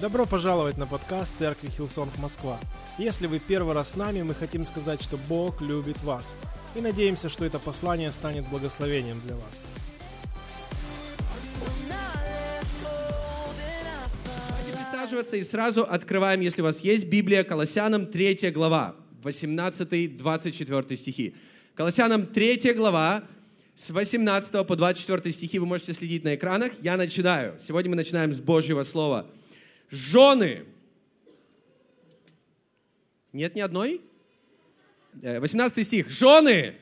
Добро пожаловать на подкаст Церкви Hillsong Москва. Если вы первый раз с нами, мы хотим сказать, что Бог любит вас. И надеемся, что это послание станет благословением для вас. Присаживаться и сразу открываем, если у вас есть Библия, Колоссянам 3 глава, 18-24 стихи. Колоссянам 3 глава, с 18 по 24 стихи вы можете следить на экранах. Я начинаю. Сегодня мы начинаем с Божьего Слова. Жены. Нет ни одной? 18 э, стих. Жены.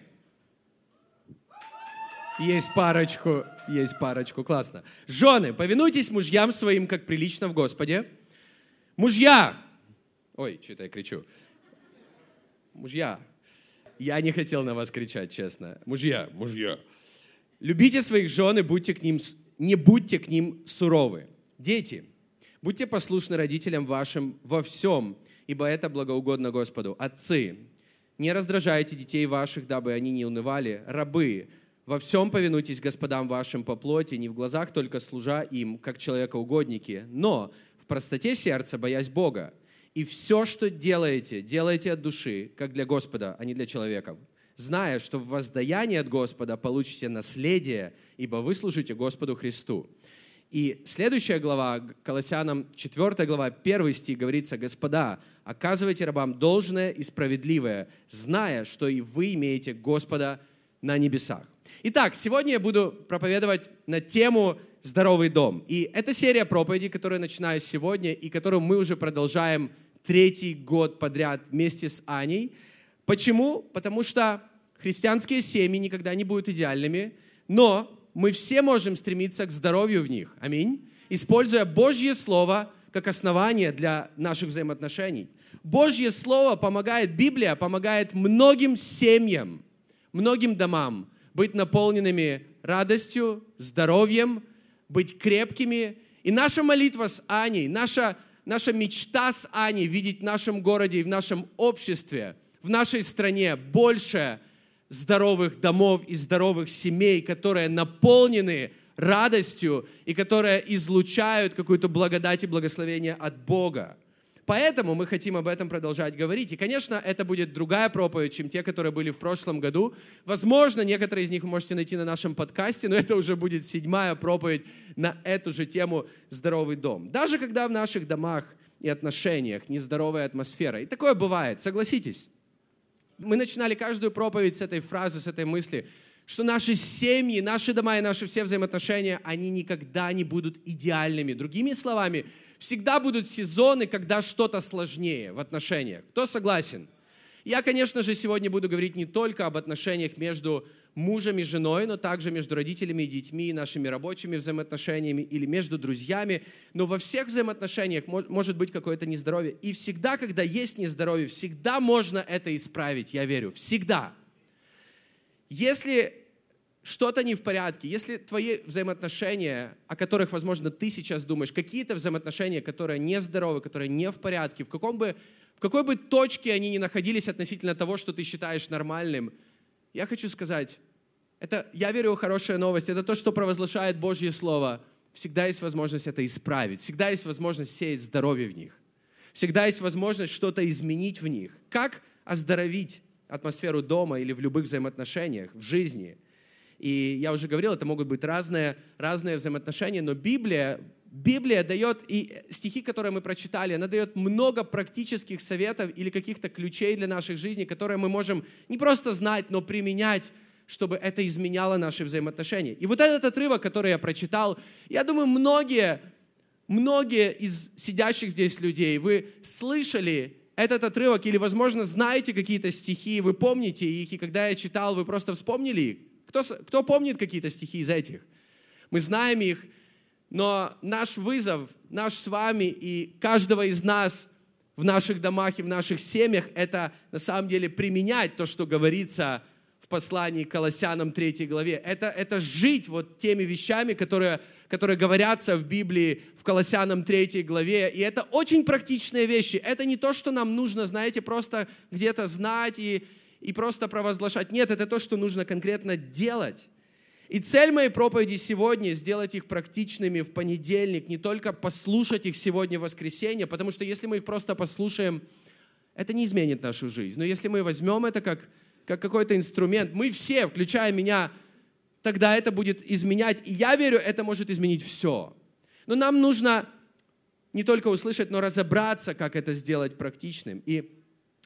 Есть парочку, есть парочку, классно. Жены, повинуйтесь мужьям своим, как прилично в Господе. Мужья. Ой, что-то я кричу. Мужья. Я не хотел на вас кричать, честно. Мужья, мужья. Любите своих жен и будьте к ним, не будьте к ним суровы. Дети, будьте послушны родителям вашим во всем, ибо это благоугодно Господу. Отцы, не раздражайте детей ваших, дабы они не унывали. Рабы, во всем повинуйтесь господам вашим по плоти, не в глазах только служа им, как человекоугодники, но в простоте сердца, боясь Бога. И все, что делаете, делайте от души, как для Господа, а не для человеков зная, что в воздаянии от Господа получите наследие, ибо вы служите Господу Христу. И следующая глава, Колоссянам 4 глава, 1 стих говорится, «Господа, оказывайте рабам должное и справедливое, зная, что и вы имеете Господа на небесах». Итак, сегодня я буду проповедовать на тему «Здоровый дом». И это серия проповедей, которую я начинаю сегодня, и которую мы уже продолжаем третий год подряд вместе с Аней. Почему? Потому что христианские семьи никогда не будут идеальными, но мы все можем стремиться к здоровью в них. Аминь. Используя Божье Слово как основание для наших взаимоотношений. Божье Слово помогает, Библия помогает многим семьям, многим домам быть наполненными радостью, здоровьем, быть крепкими. И наша молитва с Аней, наша, наша мечта с Аней видеть в нашем городе и в нашем обществе, в нашей стране больше здоровых домов и здоровых семей, которые наполнены радостью и которые излучают какую-то благодать и благословение от Бога. Поэтому мы хотим об этом продолжать говорить. И, конечно, это будет другая проповедь, чем те, которые были в прошлом году. Возможно, некоторые из них вы можете найти на нашем подкасте, но это уже будет седьмая проповедь на эту же тему «Здоровый дом». Даже когда в наших домах и отношениях нездоровая атмосфера. И такое бывает, согласитесь мы начинали каждую проповедь с этой фразы, с этой мысли, что наши семьи, наши дома и наши все взаимоотношения, они никогда не будут идеальными. Другими словами, всегда будут сезоны, когда что-то сложнее в отношениях. Кто согласен? Я, конечно же, сегодня буду говорить не только об отношениях между мужем и женой, но также между родителями и детьми, нашими рабочими взаимоотношениями или между друзьями. Но во всех взаимоотношениях может быть какое-то нездоровье. И всегда, когда есть нездоровье, всегда можно это исправить, я верю. Всегда. Если что-то не в порядке, если твои взаимоотношения, о которых, возможно, ты сейчас думаешь, какие-то взаимоотношения, которые нездоровы, которые не в порядке, в, каком бы, в какой бы точке они ни находились относительно того, что ты считаешь нормальным, я хочу сказать, это, я верю хорошая новость, это то, что провозглашает Божье Слово. Всегда есть возможность это исправить, всегда есть возможность сеять здоровье в них. Всегда есть возможность что-то изменить в них. Как оздоровить атмосферу дома или в любых взаимоотношениях, в жизни. И я уже говорил, это могут быть разные, разные взаимоотношения, но Библия, Библия дает, и стихи, которые мы прочитали, она дает много практических советов или каких-то ключей для наших жизней, которые мы можем не просто знать, но применять чтобы это изменяло наши взаимоотношения. И вот этот отрывок, который я прочитал, я думаю, многие, многие из сидящих здесь людей, вы слышали этот отрывок или, возможно, знаете какие-то стихи, вы помните их, и когда я читал, вы просто вспомнили их. Кто, кто помнит какие-то стихи из этих? Мы знаем их, но наш вызов, наш с вами и каждого из нас в наших домах и в наших семьях, это на самом деле применять то, что говорится в послании к Колоссянам 3 главе. Это, это жить вот теми вещами, которые, которые говорятся в Библии в Колоссянам 3 главе. И это очень практичные вещи. Это не то, что нам нужно, знаете, просто где-то знать и, и просто провозглашать. Нет, это то, что нужно конкретно делать. И цель моей проповеди сегодня – сделать их практичными в понедельник, не только послушать их сегодня в воскресенье, потому что если мы их просто послушаем, это не изменит нашу жизнь. Но если мы возьмем это как, как какой-то инструмент, мы все, включая меня, тогда это будет изменять. И я верю, это может изменить все. Но нам нужно не только услышать, но разобраться, как это сделать практичным. И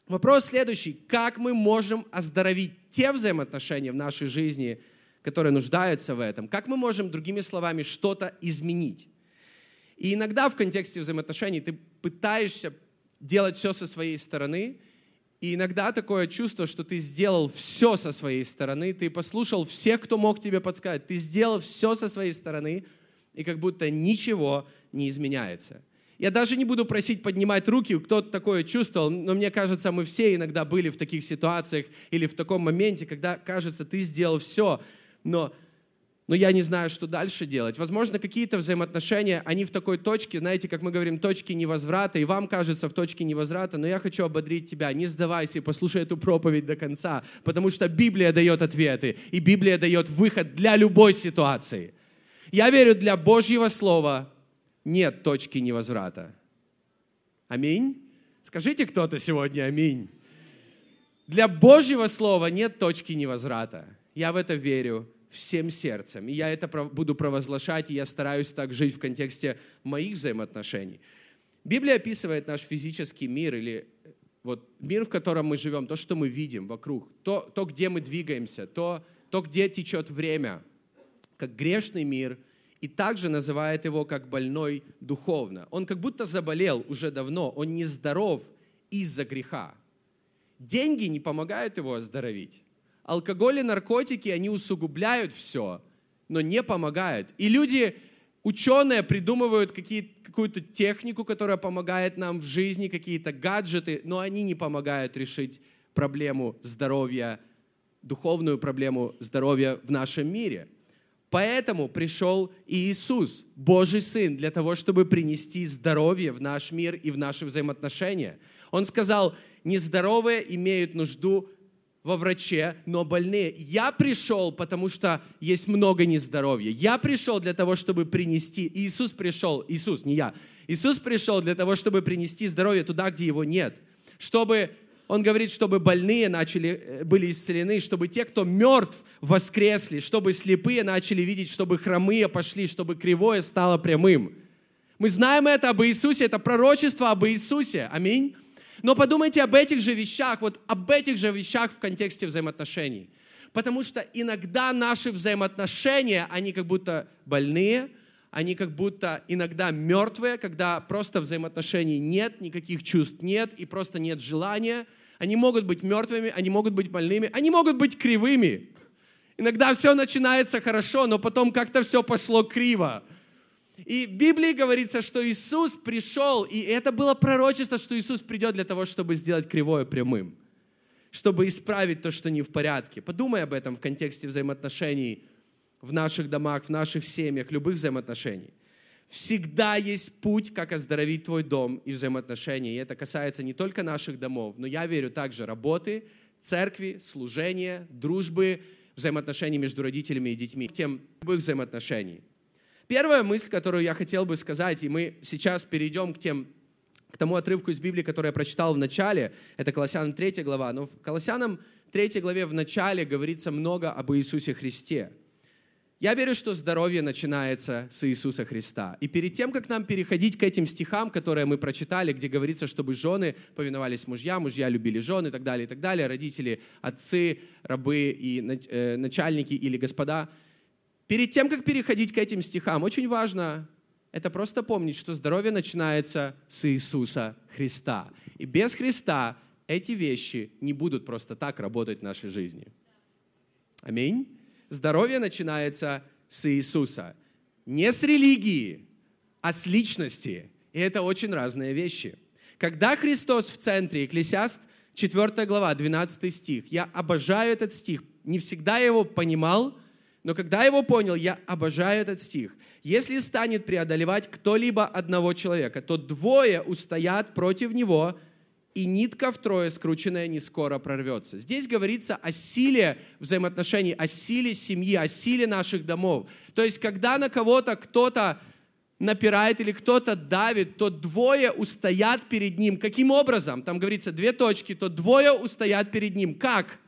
вопрос следующий. Как мы можем оздоровить те взаимоотношения в нашей жизни – которые нуждаются в этом, как мы можем, другими словами, что-то изменить. И иногда в контексте взаимоотношений ты пытаешься делать все со своей стороны, и иногда такое чувство, что ты сделал все со своей стороны, ты послушал всех, кто мог тебе подсказать, ты сделал все со своей стороны, и как будто ничего не изменяется. Я даже не буду просить поднимать руки, кто-то такое чувствовал, но мне кажется, мы все иногда были в таких ситуациях или в таком моменте, когда кажется, ты сделал все, но, но я не знаю, что дальше делать. Возможно, какие-то взаимоотношения, они в такой точке, знаете, как мы говорим, точки невозврата, и вам кажется в точке невозврата, но я хочу ободрить тебя, не сдавайся и послушай эту проповедь до конца, потому что Библия дает ответы, и Библия дает выход для любой ситуации. Я верю, для Божьего Слова нет точки невозврата. Аминь. Скажите кто-то сегодня аминь. Для Божьего Слова нет точки невозврата. Я в это верю всем сердцем. И я это буду провозглашать, и я стараюсь так жить в контексте моих взаимоотношений. Библия описывает наш физический мир или вот мир, в котором мы живем, то, что мы видим вокруг, то, то где мы двигаемся, то, то, где течет время, как грешный мир, и также называет его как больной духовно. Он как будто заболел уже давно, он нездоров из-за греха. Деньги не помогают его оздоровить. Алкоголь и наркотики, они усугубляют все, но не помогают. И люди, ученые, придумывают какую-то технику, которая помогает нам в жизни, какие-то гаджеты, но они не помогают решить проблему здоровья, духовную проблему здоровья в нашем мире. Поэтому пришел Иисус, Божий Сын, для того, чтобы принести здоровье в наш мир и в наши взаимоотношения. Он сказал, нездоровые имеют нужду во враче, но больные. Я пришел, потому что есть много нездоровья. Я пришел для того, чтобы принести... Иисус пришел, Иисус, не я. Иисус пришел для того, чтобы принести здоровье туда, где его нет. Чтобы, он говорит, чтобы больные начали, э, были исцелены, чтобы те, кто мертв, воскресли, чтобы слепые начали видеть, чтобы хромые пошли, чтобы кривое стало прямым. Мы знаем это об Иисусе, это пророчество об Иисусе. Аминь. Но подумайте об этих же вещах, вот об этих же вещах в контексте взаимоотношений. Потому что иногда наши взаимоотношения, они как будто больные, они как будто иногда мертвые, когда просто взаимоотношений нет, никаких чувств нет и просто нет желания. Они могут быть мертвыми, они могут быть больными, они могут быть кривыми. Иногда все начинается хорошо, но потом как-то все пошло криво. И в Библии говорится, что Иисус пришел, и это было пророчество, что Иисус придет для того, чтобы сделать кривое прямым, чтобы исправить то, что не в порядке. Подумай об этом в контексте взаимоотношений в наших домах, в наших семьях, любых взаимоотношений. Всегда есть путь, как оздоровить твой дом и взаимоотношения. И это касается не только наших домов, но я верю также работы, церкви, служения, дружбы, взаимоотношений между родителями и детьми, тем любых взаимоотношений. Первая мысль, которую я хотел бы сказать, и мы сейчас перейдем к, тем, к тому отрывку из Библии, который я прочитал в начале, это Колоссянам 3 глава, но в Колоссянам 3 главе в начале говорится много об Иисусе Христе. Я верю, что здоровье начинается с Иисуса Христа. И перед тем, как нам переходить к этим стихам, которые мы прочитали, где говорится, чтобы жены повиновались мужьям, мужья любили жены и так далее, и так далее, родители, отцы, рабы и э, начальники или господа – перед тем, как переходить к этим стихам, очень важно это просто помнить, что здоровье начинается с Иисуса Христа. И без Христа эти вещи не будут просто так работать в нашей жизни. Аминь. Здоровье начинается с Иисуса. Не с религии, а с личности. И это очень разные вещи. Когда Христос в центре, Екклесиаст 4 глава, 12 стих, я обожаю этот стих, не всегда я его понимал, но когда его понял, я обожаю этот стих. Если станет преодолевать кто-либо одного человека, то двое устоят против него, и нитка втрое скрученная не скоро прорвется. Здесь говорится о силе взаимоотношений, о силе семьи, о силе наших домов. То есть, когда на кого-то кто-то напирает или кто-то давит, то двое устоят перед ним. Каким образом? Там говорится две точки, то двое устоят перед ним. Как?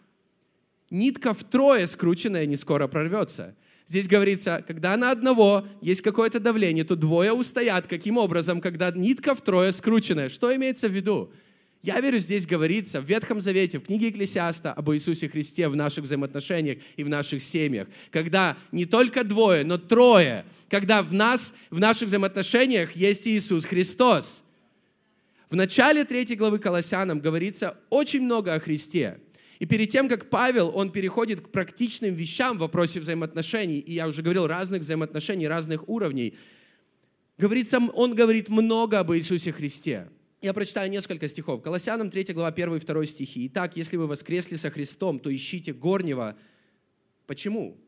Нитка втрое скрученная не скоро прорвется. Здесь говорится, когда на одного есть какое-то давление, то двое устоят. Каким образом? Когда нитка втрое скрученная. Что имеется в виду? Я верю, здесь говорится в Ветхом Завете, в книге Екклесиаста об Иисусе Христе в наших взаимоотношениях и в наших семьях. Когда не только двое, но трое. Когда в нас, в наших взаимоотношениях есть Иисус Христос. В начале третьей главы Колоссянам говорится очень много о Христе. И перед тем, как Павел, он переходит к практичным вещам в вопросе взаимоотношений, и я уже говорил, разных взаимоотношений, разных уровней, говорится, он говорит много об Иисусе Христе. Я прочитаю несколько стихов. Колоссянам 3 глава 1 и 2 стихи. «Итак, если вы воскресли со Христом, то ищите горнего». Почему?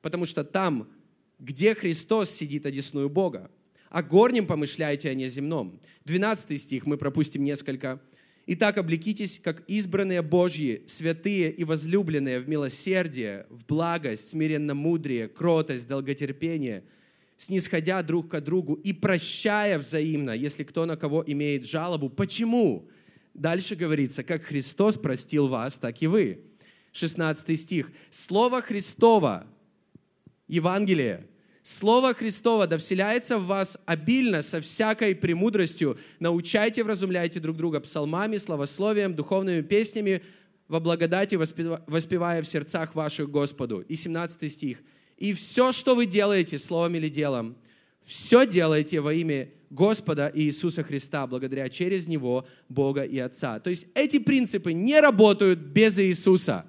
Потому что там, где Христос сидит одесную Бога. О горнем помышляйте, а не земном. 12 стих, мы пропустим несколько. «Итак, облекитесь, как избранные Божьи, святые и возлюбленные в милосердие, в благость, смиренно мудрее, кротость, долготерпение – снисходя друг к другу и прощая взаимно, если кто на кого имеет жалобу. Почему? Дальше говорится, как Христос простил вас, так и вы. 16 стих. Слово Христово, Евангелие, Слово Христово да вселяется в вас обильно со всякой премудростью. Научайте, вразумляйте друг друга псалмами, славословием, духовными песнями, во благодати воспевая в сердцах ваших Господу. И 17 стих. И все, что вы делаете, словом или делом, все делаете во имя Господа Иисуса Христа, благодаря через Него Бога и Отца. То есть эти принципы не работают без Иисуса.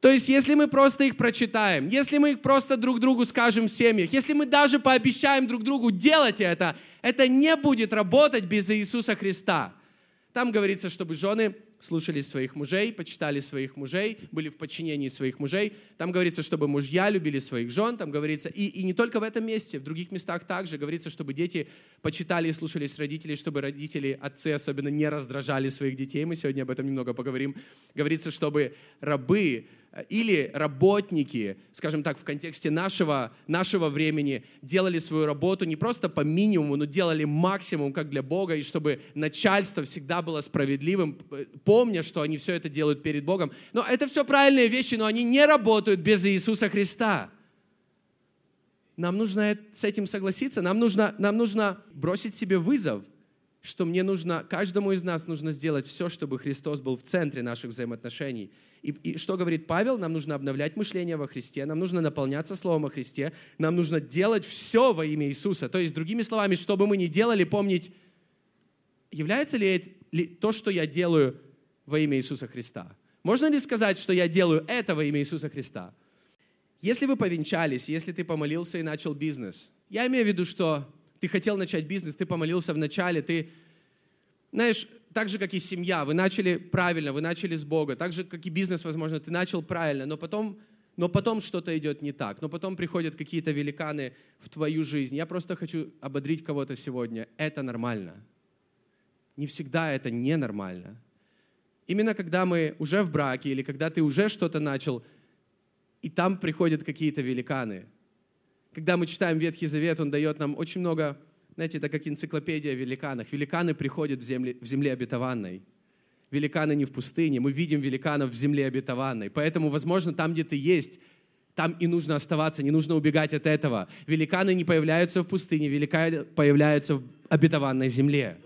То есть, если мы просто их прочитаем, если мы их просто друг другу скажем в семьях, если мы даже пообещаем друг другу делать это, это не будет работать без Иисуса Христа. Там говорится, чтобы жены слушались своих мужей, почитали своих мужей, были в подчинении своих мужей. Там говорится, чтобы мужья любили своих жен, там говорится, и, и не только в этом месте, в других местах также говорится, чтобы дети почитали и слушались родителей, чтобы родители, отцы особенно не раздражали своих детей. Мы сегодня об этом немного поговорим. Говорится, чтобы рабы или работники, скажем так, в контексте нашего, нашего времени, делали свою работу не просто по минимуму, но делали максимум, как для Бога, и чтобы начальство всегда было справедливым, помня, что они все это делают перед Богом. Но это все правильные вещи, но они не работают без Иисуса Христа. Нам нужно с этим согласиться, нам нужно, нам нужно бросить себе вызов – что мне нужно, каждому из нас нужно сделать все, чтобы Христос был в центре наших взаимоотношений. И, и что говорит Павел? Нам нужно обновлять мышление во Христе, нам нужно наполняться Словом о Христе, нам нужно делать все во имя Иисуса. То есть, другими словами, что бы мы ни делали, помнить, является ли, ли то, что я делаю во имя Иисуса Христа? Можно ли сказать, что я делаю это во имя Иисуса Христа? Если вы повенчались, если ты помолился и начал бизнес, я имею в виду, что ты хотел начать бизнес, ты помолился в начале, ты, знаешь, так же, как и семья, вы начали правильно, вы начали с Бога, так же, как и бизнес, возможно, ты начал правильно, но потом, но потом что-то идет не так, но потом приходят какие-то великаны в твою жизнь. Я просто хочу ободрить кого-то сегодня. Это нормально. Не всегда это ненормально. Именно когда мы уже в браке или когда ты уже что-то начал, и там приходят какие-то великаны – когда мы читаем Ветхий Завет, он дает нам очень много, знаете, это как энциклопедия о великанах. Великаны приходят в земле, в земле обетованной. Великаны не в пустыне. Мы видим великанов в земле обетованной. Поэтому, возможно, там, где ты есть, там и нужно оставаться, не нужно убегать от этого. Великаны не появляются в пустыне, великаны появляются в обетованной земле.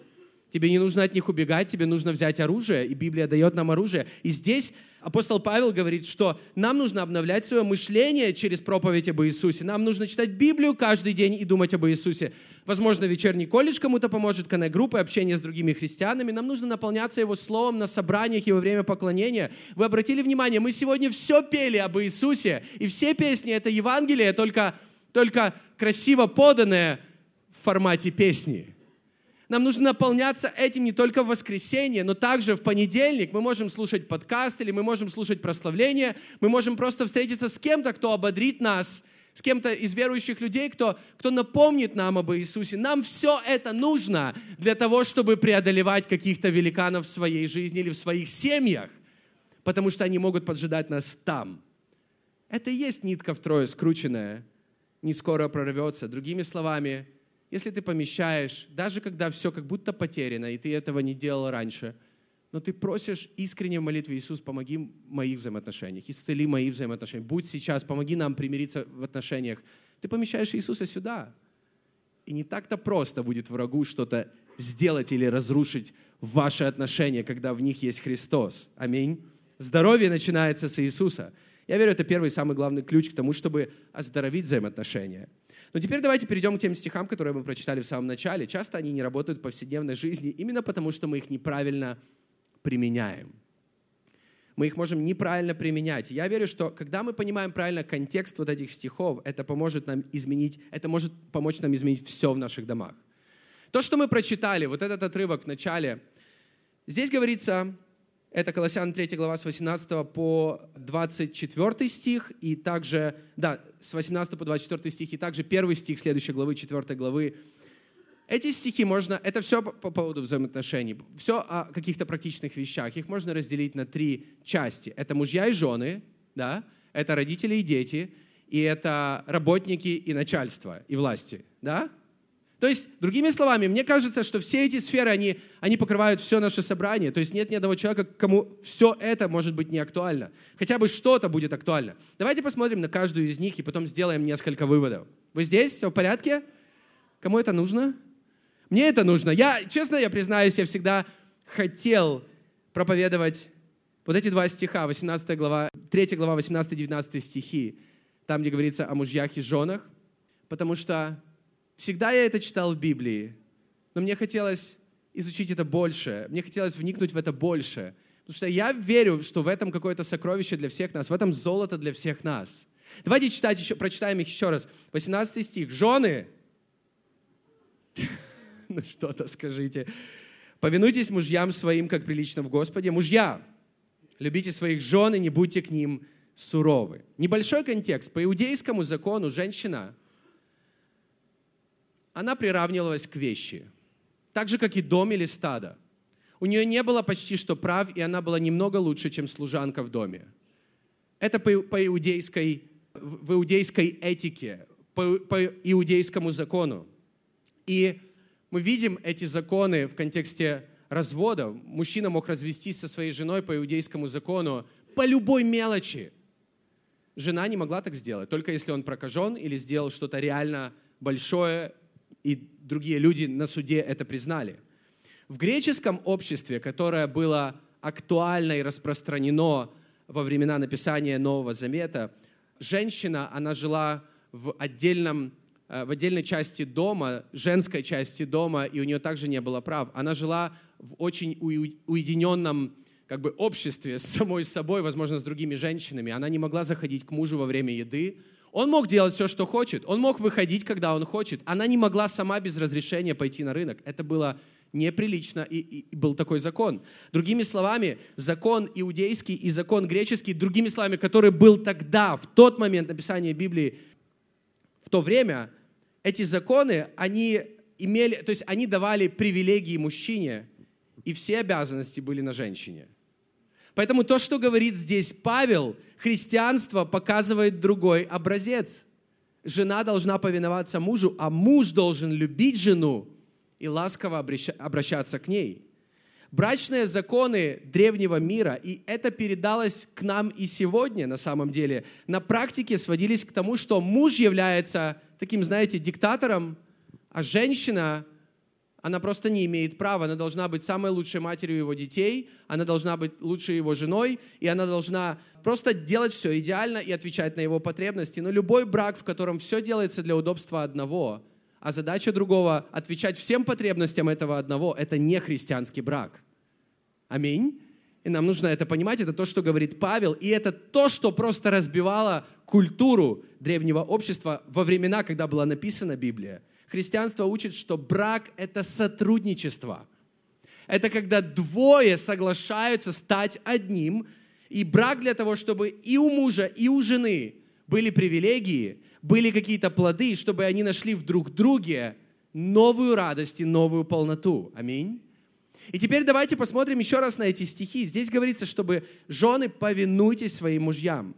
Тебе не нужно от них убегать, тебе нужно взять оружие, и Библия дает нам оружие. И здесь апостол Павел говорит, что нам нужно обновлять свое мышление через проповедь об Иисусе. Нам нужно читать Библию каждый день и думать об Иисусе. Возможно, вечерний колледж кому-то поможет, коннект-группы, общение с другими христианами. Нам нужно наполняться Его Словом на собраниях и во время поклонения. Вы обратили внимание, мы сегодня все пели об Иисусе, и все песни — это Евангелие, только, только красиво поданное в формате песни. Нам нужно наполняться этим не только в воскресенье, но также в понедельник. Мы можем слушать подкаст или мы можем слушать прославление. Мы можем просто встретиться с кем-то, кто ободрит нас с кем-то из верующих людей, кто, кто напомнит нам об Иисусе. Нам все это нужно для того, чтобы преодолевать каких-то великанов в своей жизни или в своих семьях, потому что они могут поджидать нас там. Это и есть нитка втрое скрученная, не скоро прорвется. Другими словами, если ты помещаешь, даже когда все как будто потеряно, и ты этого не делал раньше – но ты просишь искренне в молитве, Иисус, помоги в моих взаимоотношениях, исцели мои взаимоотношения, будь сейчас, помоги нам примириться в отношениях. Ты помещаешь Иисуса сюда. И не так-то просто будет врагу что-то сделать или разрушить ваши отношения, когда в них есть Христос. Аминь. Здоровье начинается с Иисуса. Я верю, это первый самый главный ключ к тому, чтобы оздоровить взаимоотношения. Но теперь давайте перейдем к тем стихам, которые мы прочитали в самом начале. Часто они не работают в повседневной жизни именно потому, что мы их неправильно применяем. Мы их можем неправильно применять. Я верю, что когда мы понимаем правильно контекст вот этих стихов, это поможет нам изменить, это может помочь нам изменить все в наших домах. То, что мы прочитали, вот этот отрывок в начале, здесь говорится, это Колоссян 3 глава с 18 по 24 стих, и также, да, с 18 по 24 стих, и также первый стих следующей главы, 4 главы эти стихи можно, это все по, поводу взаимоотношений, все о каких-то практичных вещах. Их можно разделить на три части. Это мужья и жены, да, это родители и дети, и это работники и начальство, и власти, да? То есть, другими словами, мне кажется, что все эти сферы, они, они покрывают все наше собрание. То есть нет ни одного человека, кому все это может быть не актуально. Хотя бы что-то будет актуально. Давайте посмотрим на каждую из них и потом сделаем несколько выводов. Вы здесь? Все в порядке? Кому это нужно? Мне это нужно. Я, честно, я признаюсь, я всегда хотел проповедовать вот эти два стиха, 18 глава, 3 глава, 18-19 стихи, там, где говорится о мужьях и женах, потому что всегда я это читал в Библии, но мне хотелось изучить это больше, мне хотелось вникнуть в это больше, потому что я верю, что в этом какое-то сокровище для всех нас, в этом золото для всех нас. Давайте читать еще, прочитаем их еще раз. 18 стих. Жены, ну что-то скажите. Повинуйтесь мужьям своим, как прилично в Господе. Мужья, любите своих жен и не будьте к ним суровы. Небольшой контекст. По иудейскому закону женщина, она приравнивалась к вещи. Так же, как и дом или стадо. У нее не было почти что прав, и она была немного лучше, чем служанка в доме. Это по, по иудейской, в иудейской этике, по, по иудейскому закону. И мы видим эти законы в контексте развода. Мужчина мог развестись со своей женой по иудейскому закону по любой мелочи. Жена не могла так сделать, только если он прокажен или сделал что-то реально большое, и другие люди на суде это признали. В греческом обществе, которое было актуально и распространено во времена написания Нового Завета, женщина, она жила в отдельном Э, в отдельной части дома, женской части дома, и у нее также не было прав. Она жила в очень уединенном как бы обществе с самой собой, возможно, с другими женщинами. Она не могла заходить к мужу во время еды. Он мог делать все, что хочет. Он мог выходить, когда он хочет. Она не могла сама без разрешения пойти на рынок. Это было неприлично, и, и был такой закон. Другими словами, закон иудейский и закон греческий, другими словами, который был тогда, в тот момент написания Библии, в то время, эти законы, они имели, то есть они давали привилегии мужчине, и все обязанности были на женщине. Поэтому то, что говорит здесь Павел, христианство показывает другой образец. Жена должна повиноваться мужу, а муж должен любить жену и ласково обращаться к ней. Брачные законы древнего мира, и это передалось к нам и сегодня на самом деле, на практике сводились к тому, что муж является таким, знаете, диктатором, а женщина, она просто не имеет права. Она должна быть самой лучшей матерью его детей, она должна быть лучшей его женой, и она должна просто делать все идеально и отвечать на его потребности. Но любой брак, в котором все делается для удобства одного, а задача другого — отвечать всем потребностям этого одного, это не христианский брак. Аминь. И нам нужно это понимать, это то, что говорит Павел, и это то, что просто разбивало культуру древнего общества во времена, когда была написана Библия. Христианство учит, что брак — это сотрудничество. Это когда двое соглашаются стать одним, и брак для того, чтобы и у мужа, и у жены были привилегии, были какие-то плоды, чтобы они нашли в друг друге новую радость и новую полноту. Аминь. И теперь давайте посмотрим еще раз на эти стихи. Здесь говорится, чтобы жены повинуйтесь своим мужьям.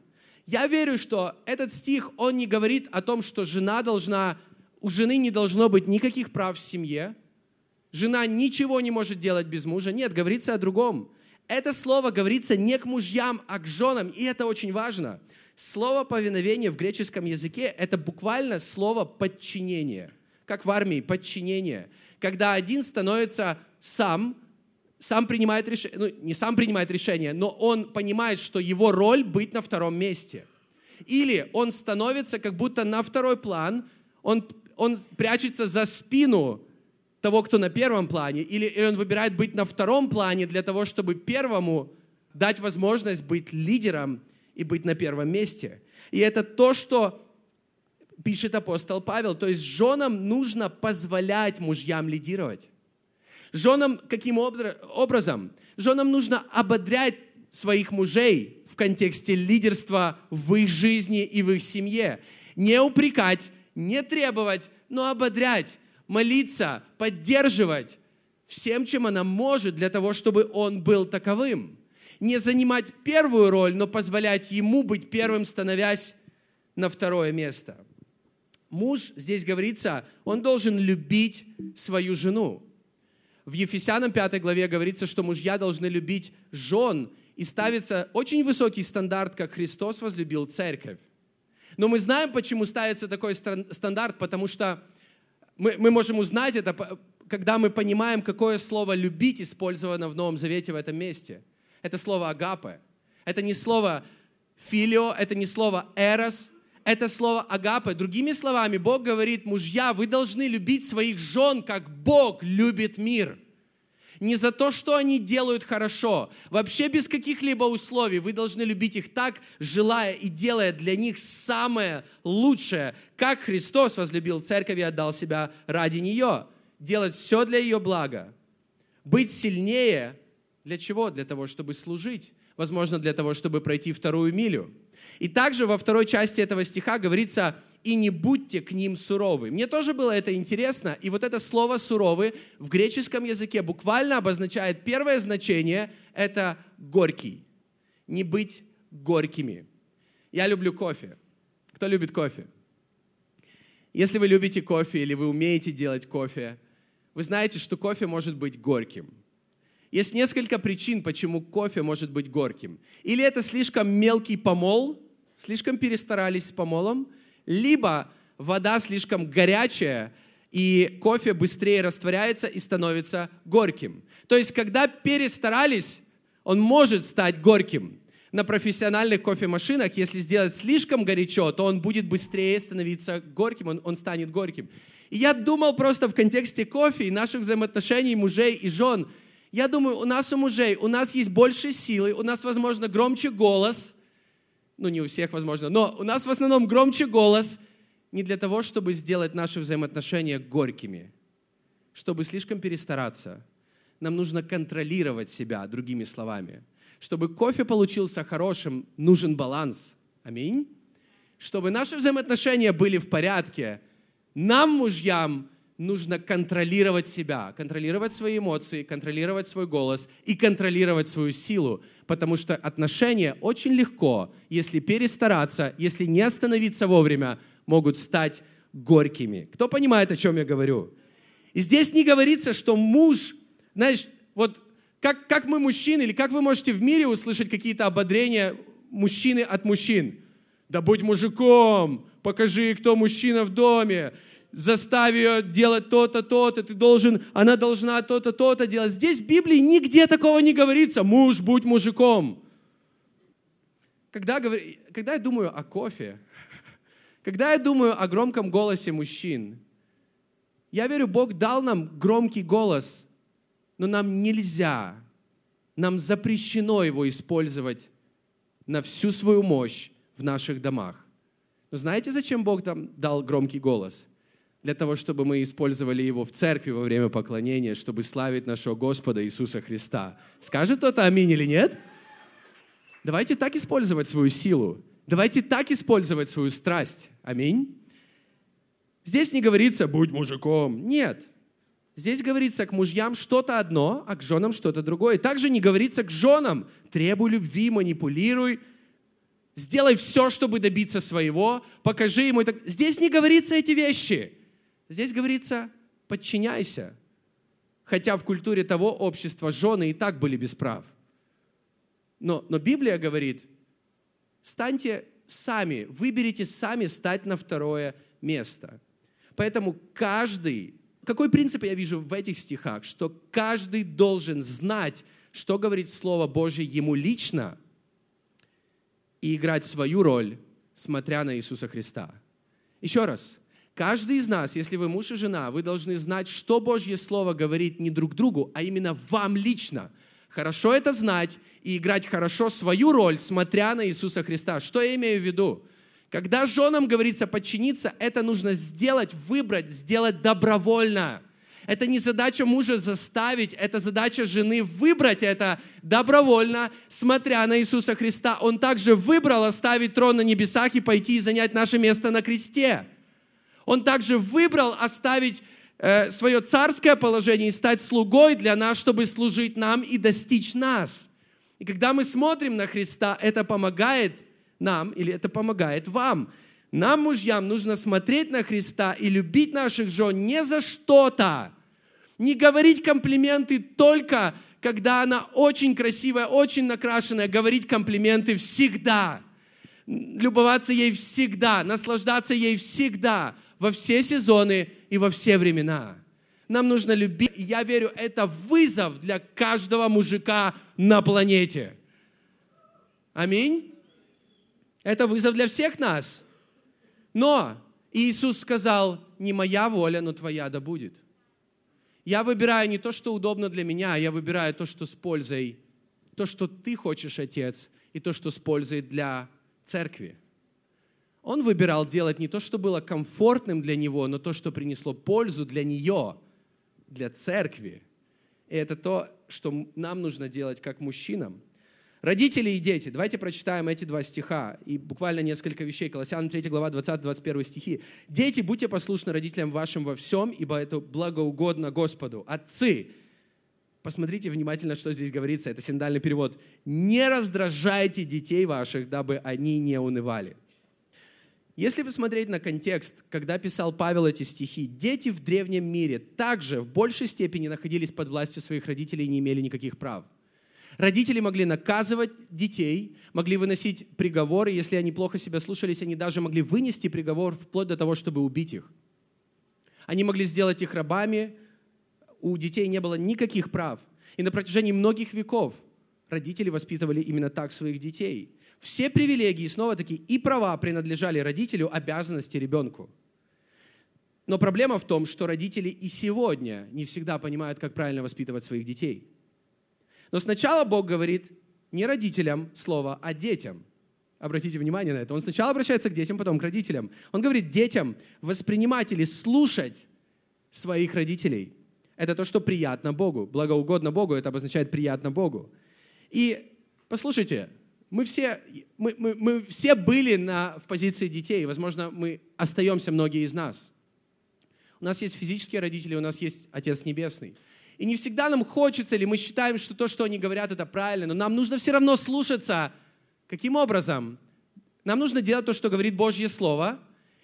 Я верю, что этот стих, он не говорит о том, что жена должна, у жены не должно быть никаких прав в семье, жена ничего не может делать без мужа. Нет, говорится о другом. Это слово говорится не к мужьям, а к женам, и это очень важно. Слово повиновение в греческом языке – это буквально слово подчинение, как в армии подчинение, когда один становится сам, сам принимает решение, ну не сам принимает решение, но он понимает, что его роль быть на втором месте. Или он становится как будто на второй план, он, он прячется за спину того, кто на первом плане, или, или он выбирает быть на втором плане для того, чтобы первому дать возможность быть лидером и быть на первом месте. И это то, что пишет апостол Павел. То есть женам нужно позволять мужьям лидировать. Женам каким образом? Женам нужно ободрять своих мужей в контексте лидерства в их жизни и в их семье. Не упрекать, не требовать, но ободрять молиться, поддерживать всем, чем она может для того, чтобы он был таковым. Не занимать первую роль, но позволять ему быть первым, становясь на второе место. Муж, здесь говорится, он должен любить свою жену. В Ефесянам 5 главе говорится, что мужья должны любить жен, и ставится очень высокий стандарт, как Христос возлюбил церковь. Но мы знаем, почему ставится такой стандарт, потому что мы, мы можем узнать это, когда мы понимаем, какое слово «любить» использовано в Новом Завете в этом месте. Это слово «агапе». Это не слово «филио», это не слово «эрос», это слово «агапе». Другими словами, Бог говорит, мужья, вы должны любить своих жен, как Бог любит мир – не за то, что они делают хорошо, вообще без каких-либо условий. Вы должны любить их так, желая и делая для них самое лучшее, как Христос возлюбил церковь и отдал себя ради нее. Делать все для ее блага. Быть сильнее для чего? Для того, чтобы служить. Возможно, для того, чтобы пройти вторую милю. И также во второй части этого стиха говорится и не будьте к ним суровы. Мне тоже было это интересно, и вот это слово суровый в греческом языке буквально обозначает первое значение – это горький. Не быть горькими. Я люблю кофе. Кто любит кофе? Если вы любите кофе или вы умеете делать кофе, вы знаете, что кофе может быть горьким. Есть несколько причин, почему кофе может быть горьким. Или это слишком мелкий помол, слишком перестарались с помолом – либо вода слишком горячая, и кофе быстрее растворяется и становится горьким. То есть, когда перестарались, он может стать горьким. На профессиональных кофемашинах, если сделать слишком горячо, то он будет быстрее становиться горьким, он, он станет горьким. И я думал просто в контексте кофе и наших взаимоотношений мужей и жен. Я думаю, у нас у мужей, у нас есть больше силы, у нас, возможно, громче голос – ну не у всех, возможно, но у нас в основном громче голос не для того, чтобы сделать наши взаимоотношения горькими, чтобы слишком перестараться. Нам нужно контролировать себя, другими словами. Чтобы кофе получился хорошим, нужен баланс. Аминь. Чтобы наши взаимоотношения были в порядке, нам, мужьям, нужно контролировать себя, контролировать свои эмоции, контролировать свой голос и контролировать свою силу, потому что отношения очень легко, если перестараться, если не остановиться вовремя, могут стать горькими. Кто понимает, о чем я говорю? И здесь не говорится, что муж, знаешь, вот как, как мы мужчины, или как вы можете в мире услышать какие-то ободрения мужчины от мужчин? Да будь мужиком, покажи, кто мужчина в доме, заставь ее делать то-то, то-то, ты должен, она должна то-то, то-то делать. Здесь в Библии нигде такого не говорится. Муж, будь мужиком. Когда, когда я думаю о кофе, когда я думаю о громком голосе мужчин, я верю, Бог дал нам громкий голос, но нам нельзя, нам запрещено его использовать на всю свою мощь в наших домах. Но знаете, зачем Бог нам дал громкий голос? Для того, чтобы мы использовали его в церкви во время поклонения, чтобы славить нашего Господа Иисуса Христа. Скажет кто-то аминь или нет? Давайте так использовать свою силу. Давайте так использовать свою страсть. Аминь. Здесь не говорится «будь мужиком». Нет. Здесь говорится к мужьям что-то одно, а к женам что-то другое. Также не говорится к женам «требуй любви, манипулируй», сделай все, чтобы добиться своего, покажи ему. Здесь не говорится эти вещи. Здесь говорится «подчиняйся». Хотя в культуре того общества жены и так были без прав. Но, но Библия говорит, станьте сами, выберите сами стать на второе место. Поэтому каждый, какой принцип я вижу в этих стихах, что каждый должен знать, что говорит Слово Божье ему лично и играть свою роль, смотря на Иисуса Христа. Еще раз, каждый из нас, если вы муж и жена, вы должны знать, что Божье Слово говорит не друг другу, а именно вам лично. Хорошо это знать и играть хорошо свою роль, смотря на Иисуса Христа. Что я имею в виду? Когда женам говорится подчиниться, это нужно сделать, выбрать, сделать добровольно. Это не задача мужа заставить, это задача жены выбрать это добровольно, смотря на Иисуса Христа. Он также выбрал оставить трон на небесах и пойти и занять наше место на кресте. Он также выбрал оставить э, свое царское положение и стать слугой для нас, чтобы служить нам и достичь нас. И когда мы смотрим на Христа, это помогает нам или это помогает вам. Нам, мужьям, нужно смотреть на Христа и любить наших жен не за что-то. Не говорить комплименты только, когда она очень красивая, очень накрашенная. Говорить комплименты всегда. Любоваться ей всегда, наслаждаться ей всегда, во все сезоны и во все времена. Нам нужно любить. Я верю, это вызов для каждого мужика на планете. Аминь. Это вызов для всех нас. Но Иисус сказал, не моя воля, но твоя да будет. Я выбираю не то, что удобно для меня, а я выбираю то, что с пользой, то, что ты хочешь, Отец, и то, что с пользой для церкви. Он выбирал делать не то, что было комфортным для него, но то, что принесло пользу для нее, для церкви. И это то, что нам нужно делать как мужчинам. Родители и дети. Давайте прочитаем эти два стиха и буквально несколько вещей. Колоссянам 3 глава 20-21 стихи. «Дети, будьте послушны родителям вашим во всем, ибо это благоугодно Господу. Отцы, посмотрите внимательно, что здесь говорится. Это синдальный перевод. Не раздражайте детей ваших, дабы они не унывали». Если посмотреть на контекст, когда писал Павел эти стихи, дети в древнем мире также в большей степени находились под властью своих родителей и не имели никаких прав. Родители могли наказывать детей, могли выносить приговоры. Если они плохо себя слушались, они даже могли вынести приговор вплоть до того, чтобы убить их. Они могли сделать их рабами. У детей не было никаких прав. И на протяжении многих веков родители воспитывали именно так своих детей. Все привилегии, снова-таки, и права принадлежали родителю, обязанности ребенку. Но проблема в том, что родители и сегодня не всегда понимают, как правильно воспитывать своих детей – но сначала Бог говорит не родителям слова, а детям. Обратите внимание на это. Он сначала обращается к детям, потом к родителям. Он говорит детям воспринимать или слушать своих родителей. Это то, что приятно Богу. Благоугодно Богу, это обозначает приятно Богу. И послушайте, мы все, мы, мы, мы все были на, в позиции детей. Возможно, мы остаемся, многие из нас. У нас есть физические родители, у нас есть Отец Небесный. И не всегда нам хочется, или мы считаем, что то, что они говорят, это правильно, но нам нужно все равно слушаться. Каким образом? Нам нужно делать то, что говорит Божье Слово,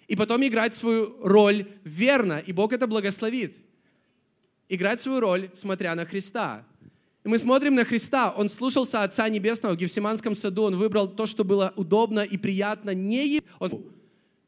и потом играть свою роль верно, и Бог это благословит. Играть свою роль, смотря на Христа. И мы смотрим на Христа. Он слушался Отца Небесного в Гефсиманском саду. Он выбрал то, что было удобно и приятно не он,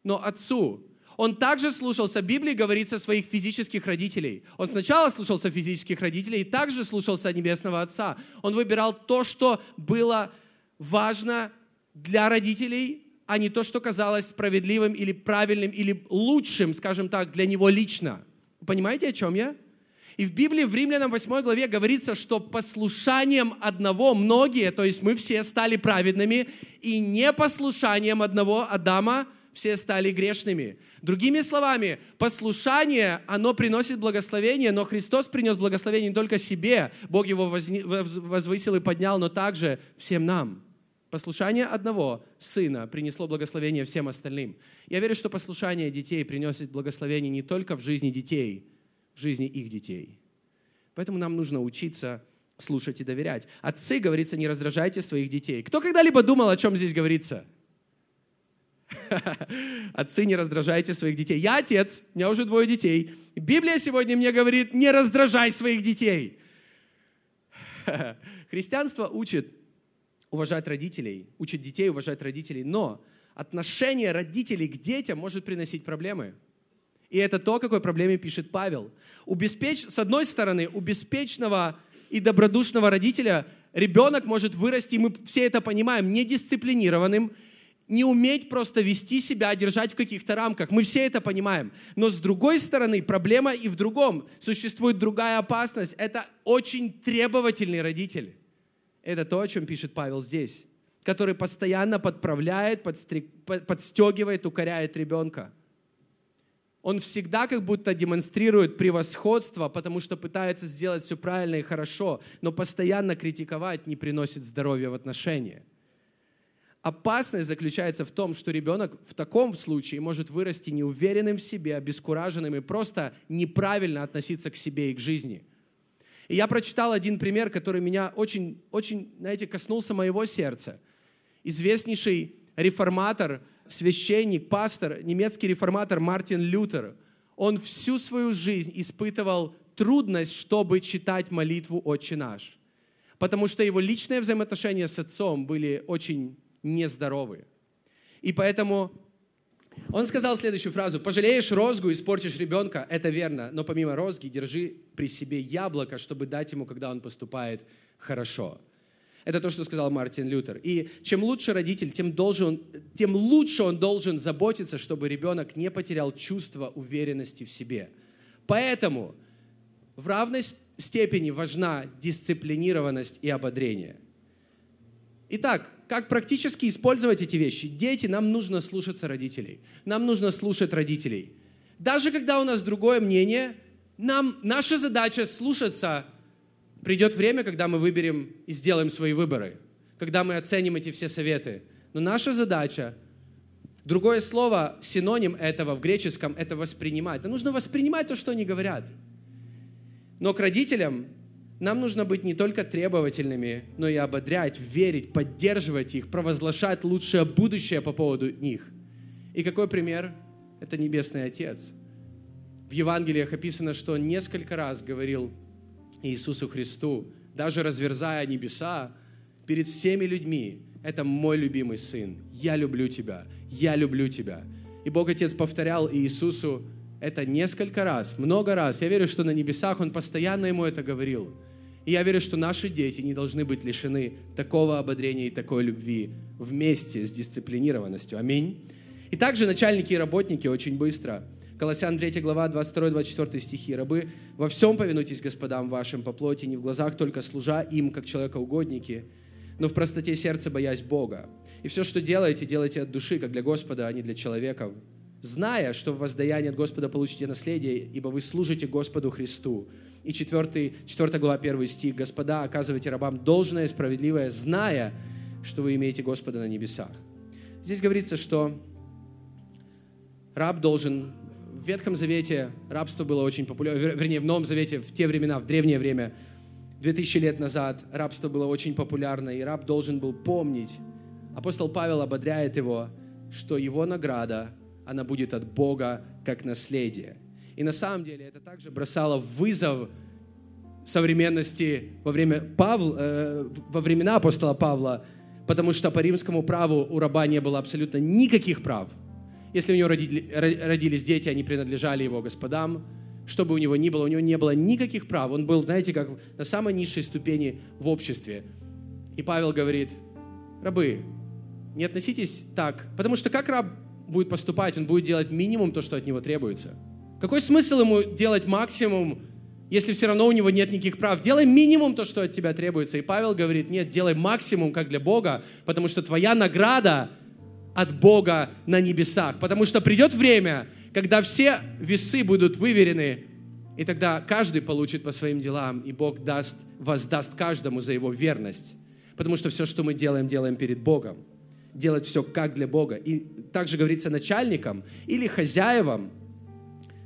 но Отцу. Он также слушался, Библии говорится, своих физических родителей. Он сначала слушался физических родителей и также слушался Небесного Отца. Он выбирал то, что было важно для родителей, а не то, что казалось справедливым или правильным или лучшим, скажем так, для него лично. понимаете, о чем я? И в Библии в Римлянам 8 главе говорится, что послушанием одного многие, то есть мы все стали праведными, и непослушанием одного Адама – все стали грешными. Другими словами, послушание, оно приносит благословение, но Христос принес благословение не только себе, Бог его возвысил и поднял, но также всем нам. Послушание одного сына принесло благословение всем остальным. Я верю, что послушание детей приносит благословение не только в жизни детей, в жизни их детей. Поэтому нам нужно учиться слушать и доверять. Отцы, говорится, не раздражайте своих детей. Кто когда-либо думал, о чем здесь говорится? Отцы, не раздражайте своих детей. Я отец, у меня уже двое детей. Библия сегодня мне говорит, не раздражай своих детей. Христианство учит уважать родителей, учит детей уважать родителей, но отношение родителей к детям может приносить проблемы. И это то, о какой проблеме пишет Павел. У беспеч... С одной стороны, у беспечного и добродушного родителя ребенок может вырасти, и мы все это понимаем, недисциплинированным, не уметь просто вести себя, держать в каких-то рамках. Мы все это понимаем. Но с другой стороны, проблема и в другом. Существует другая опасность. Это очень требовательный родитель. Это то, о чем пишет Павел здесь. Который постоянно подправляет, подстриг, подстегивает, укоряет ребенка. Он всегда как будто демонстрирует превосходство, потому что пытается сделать все правильно и хорошо, но постоянно критиковать не приносит здоровья в отношениях. Опасность заключается в том, что ребенок в таком случае может вырасти неуверенным в себе, обескураженным и просто неправильно относиться к себе и к жизни. И я прочитал один пример, который меня очень, очень, знаете, коснулся моего сердца. Известнейший реформатор, священник, пастор, немецкий реформатор Мартин Лютер, он всю свою жизнь испытывал трудность, чтобы читать молитву «Отче наш». Потому что его личные взаимоотношения с отцом были очень нездоровы. И поэтому он сказал следующую фразу. «Пожалеешь розгу, испортишь ребенка, это верно, но помимо розги держи при себе яблоко, чтобы дать ему, когда он поступает хорошо». Это то, что сказал Мартин Лютер. И чем лучше родитель, тем, должен, тем лучше он должен заботиться, чтобы ребенок не потерял чувство уверенности в себе. Поэтому в равной степени важна дисциплинированность и ободрение. Итак, как практически использовать эти вещи? Дети, нам нужно слушаться родителей. Нам нужно слушать родителей. Даже когда у нас другое мнение, нам, наша задача слушаться. Придет время, когда мы выберем и сделаем свои выборы, когда мы оценим эти все советы. Но наша задача, другое слово, синоним этого в греческом, это воспринимать. Нам нужно воспринимать то, что они говорят. Но к родителям нам нужно быть не только требовательными, но и ободрять, верить, поддерживать их, провозглашать лучшее будущее по поводу них. И какой пример? Это Небесный Отец. В Евангелиях описано, что он несколько раз говорил Иисусу Христу, даже разверзая небеса перед всеми людьми, это мой любимый сын, я люблю тебя, я люблю тебя. И Бог Отец повторял Иисусу это несколько раз, много раз. Я верю, что на небесах Он постоянно ему это говорил. И я верю, что наши дети не должны быть лишены такого ободрения и такой любви вместе с дисциплинированностью. Аминь. И также начальники и работники очень быстро. Колоссян 3 глава 22-24 стихи. «Рабы, во всем повинуйтесь господам вашим по плоти, не в глазах только служа им, как человека-угодники, но в простоте сердца боясь Бога. И все, что делаете, делайте от души, как для Господа, а не для человеков, зная, что в воздаянии от Господа получите наследие, ибо вы служите Господу Христу. И 4, 4 глава 1 стих. «Господа, оказывайте рабам должное, справедливое, зная, что вы имеете Господа на небесах». Здесь говорится, что раб должен... Ветхом Завете рабство было очень популярно, вернее, в Новом Завете, в те времена, в древнее время, 2000 лет назад, рабство было очень популярно, и раб должен был помнить. Апостол Павел ободряет его, что его награда, она будет от Бога как наследие. И на самом деле это также бросало вызов современности во, время Павла, э, во времена апостола Павла, потому что по римскому праву у раба не было абсолютно никаких прав. Если у него родили, родились дети, они принадлежали его господам, что бы у него ни было, у него не было никаких прав. Он был, знаете, как на самой низшей ступени в обществе. И Павел говорит, рабы, не относитесь так, потому что как раб будет поступать, он будет делать минимум то, что от него требуется – какой смысл ему делать максимум, если все равно у него нет никаких прав? Делай минимум то, что от тебя требуется. И Павел говорит, нет, делай максимум, как для Бога, потому что твоя награда от Бога на небесах. Потому что придет время, когда все весы будут выверены, и тогда каждый получит по своим делам, и Бог даст, воздаст каждому за его верность. Потому что все, что мы делаем, делаем перед Богом. Делать все как для Бога. И также говорится начальникам или хозяевам.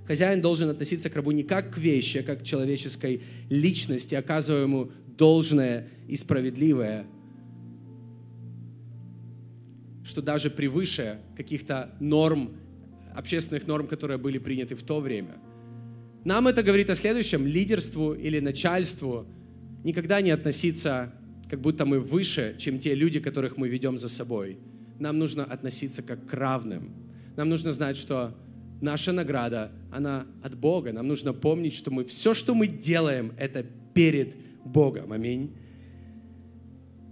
Хозяин должен относиться к рабу не как к вещи, а как к человеческой личности, оказывая ему должное и справедливое, что даже превыше каких-то норм, общественных норм, которые были приняты в то время. Нам это говорит о следующем. Лидерству или начальству никогда не относиться как будто мы выше, чем те люди, которых мы ведем за собой. Нам нужно относиться как к равным. Нам нужно знать, что наша награда, она от Бога. Нам нужно помнить, что мы все, что мы делаем, это перед Богом. Аминь.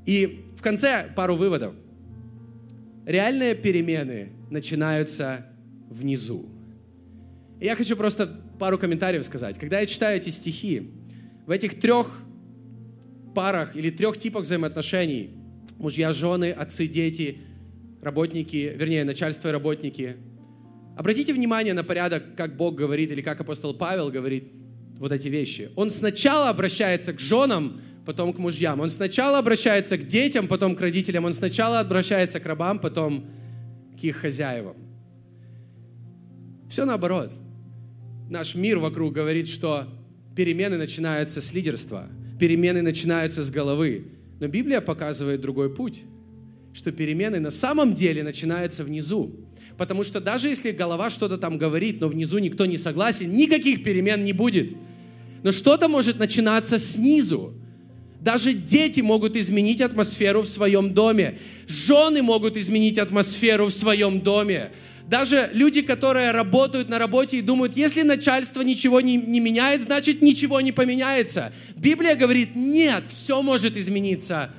И в конце пару выводов. Реальные перемены начинаются внизу. И я хочу просто пару комментариев сказать. Когда я читаю эти стихи, в этих трех парах или трех типах взаимоотношений, мужья, жены, отцы, дети, работники, вернее, начальство и работники, обратите внимание на порядок, как Бог говорит или как апостол Павел говорит вот эти вещи. Он сначала обращается к женам, потом к мужьям. Он сначала обращается к детям, потом к родителям. Он сначала обращается к рабам, потом к их хозяевам. Все наоборот. Наш мир вокруг говорит, что перемены начинаются с лидерства – перемены начинаются с головы. Но Библия показывает другой путь, что перемены на самом деле начинаются внизу. Потому что даже если голова что-то там говорит, но внизу никто не согласен, никаких перемен не будет. Но что-то может начинаться снизу. Даже дети могут изменить атмосферу в своем доме. Жены могут изменить атмосферу в своем доме. Даже люди, которые работают на работе и думают, если начальство ничего не, не меняет, значит ничего не поменяется. Библия говорит, нет, все может измениться.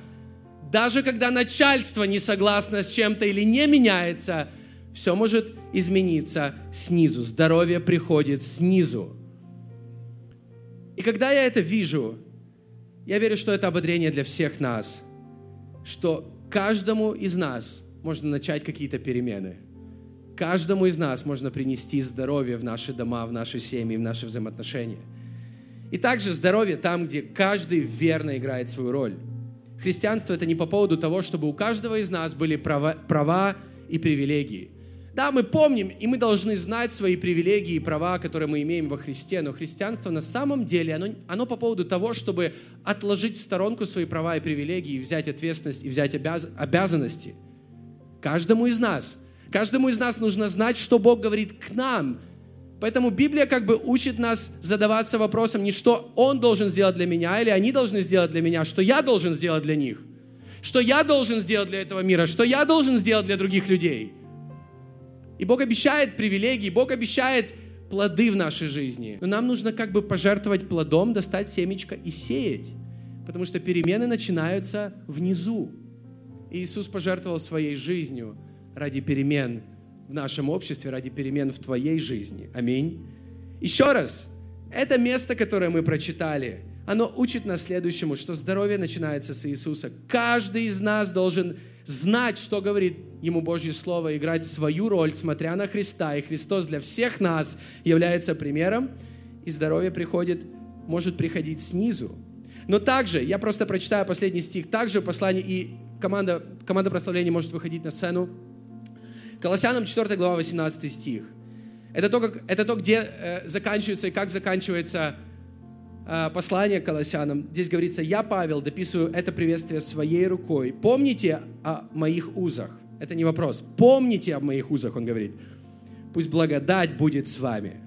Даже когда начальство не согласно с чем-то или не меняется, все может измениться снизу. Здоровье приходит снизу. И когда я это вижу, я верю, что это ободрение для всех нас, что каждому из нас можно начать какие-то перемены – Каждому из нас можно принести здоровье в наши дома, в наши семьи, в наши взаимоотношения. И также здоровье там, где каждый верно играет свою роль. Христианство это не по поводу того, чтобы у каждого из нас были права, права и привилегии. Да, мы помним, и мы должны знать свои привилегии и права, которые мы имеем во Христе, но христианство на самом деле, оно, оно по поводу того, чтобы отложить в сторонку свои права и привилегии, взять ответственность и взять обяз, обязанности. Каждому из нас – Каждому из нас нужно знать, что Бог говорит к нам. Поэтому Библия как бы учит нас задаваться вопросом не что Он должен сделать для меня, или они должны сделать для меня, что я должен сделать для них. Что я должен сделать для этого мира, что я должен сделать для других людей. И Бог обещает привилегии, Бог обещает плоды в нашей жизни. Но нам нужно как бы пожертвовать плодом, достать семечко и сеять. Потому что перемены начинаются внизу. И Иисус пожертвовал своей жизнью ради перемен в нашем обществе, ради перемен в твоей жизни. Аминь. Еще раз, это место, которое мы прочитали, оно учит нас следующему, что здоровье начинается с Иисуса. Каждый из нас должен знать, что говорит ему Божье Слово, играть свою роль, смотря на Христа. И Христос для всех нас является примером, и здоровье приходит, может приходить снизу. Но также, я просто прочитаю последний стих, также послание, и команда, команда прославления может выходить на сцену. Колоссянам 4 глава 18 стих. Это то, как, это то где э, заканчивается и как заканчивается э, послание к Колоссянам. Здесь говорится, я, Павел, дописываю это приветствие своей рукой. Помните о моих узах. Это не вопрос. Помните о моих узах, он говорит. Пусть благодать будет с вами.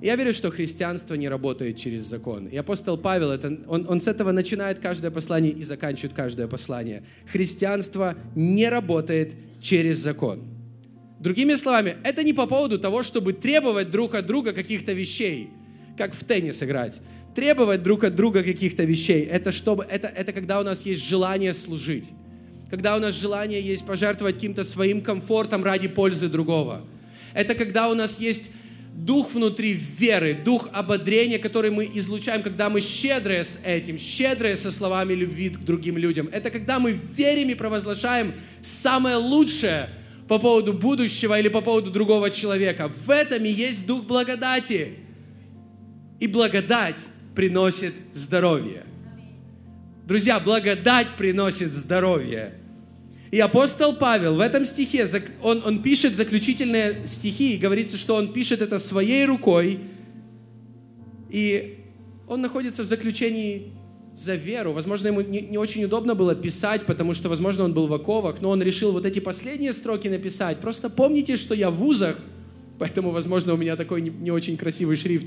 Я верю, что христианство не работает через закон. И апостол Павел, это, он, он с этого начинает каждое послание и заканчивает каждое послание. Христианство не работает через закон. Другими словами, это не по поводу того, чтобы требовать друг от друга каких-то вещей, как в теннис играть. Требовать друг от друга каких-то вещей. Это, чтобы, это, это когда у нас есть желание служить. Когда у нас желание есть пожертвовать каким-то своим комфортом ради пользы другого. Это когда у нас есть дух внутри веры, дух ободрения, который мы излучаем, когда мы щедрые с этим, щедрые со словами любви к другим людям. Это когда мы верим и провозглашаем самое лучшее по поводу будущего или по поводу другого человека. В этом и есть дух благодати. И благодать приносит здоровье. Друзья, благодать приносит здоровье. И апостол Павел в этом стихе, он, он пишет заключительные стихи, и говорится, что он пишет это своей рукой, и он находится в заключении за веру. Возможно, ему не, не очень удобно было писать, потому что, возможно, он был в оковах, но он решил вот эти последние строки написать. Просто помните, что я в вузах, поэтому, возможно, у меня такой не, не очень красивый шрифт.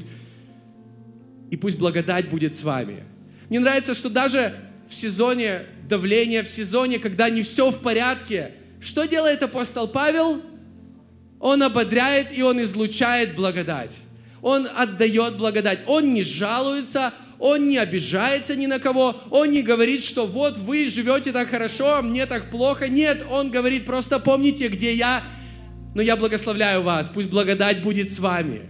И пусть благодать будет с вами. Мне нравится, что даже в сезоне давления, в сезоне, когда не все в порядке, что делает апостол Павел? Он ободряет и он излучает благодать. Он отдает благодать. Он не жалуется, он не обижается ни на кого, он не говорит, что вот вы живете так хорошо, а мне так плохо. Нет, он говорит, просто помните, где я, но я благословляю вас, пусть благодать будет с вами.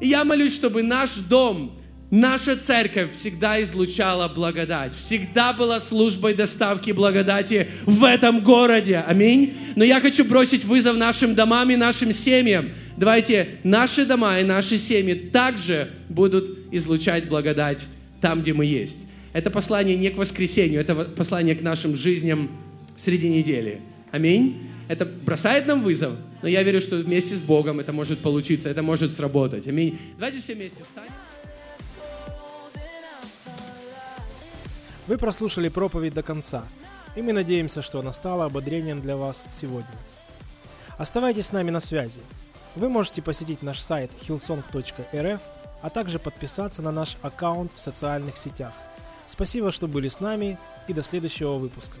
И я молюсь, чтобы наш дом, наша церковь всегда излучала благодать, всегда была службой доставки благодати в этом городе. Аминь. Но я хочу бросить вызов нашим домам и нашим семьям. Давайте наши дома и наши семьи также будут излучать благодать там, где мы есть. Это послание не к воскресенью, это послание к нашим жизням среди недели. Аминь. Это бросает нам вызов, но я верю, что вместе с Богом это может получиться, это может сработать. Аминь. Давайте все вместе встанем. Вы прослушали проповедь до конца, и мы надеемся, что она стала ободрением для вас сегодня. Оставайтесь с нами на связи. Вы можете посетить наш сайт hillsong.rf а также подписаться на наш аккаунт в социальных сетях. Спасибо, что были с нами и до следующего выпуска.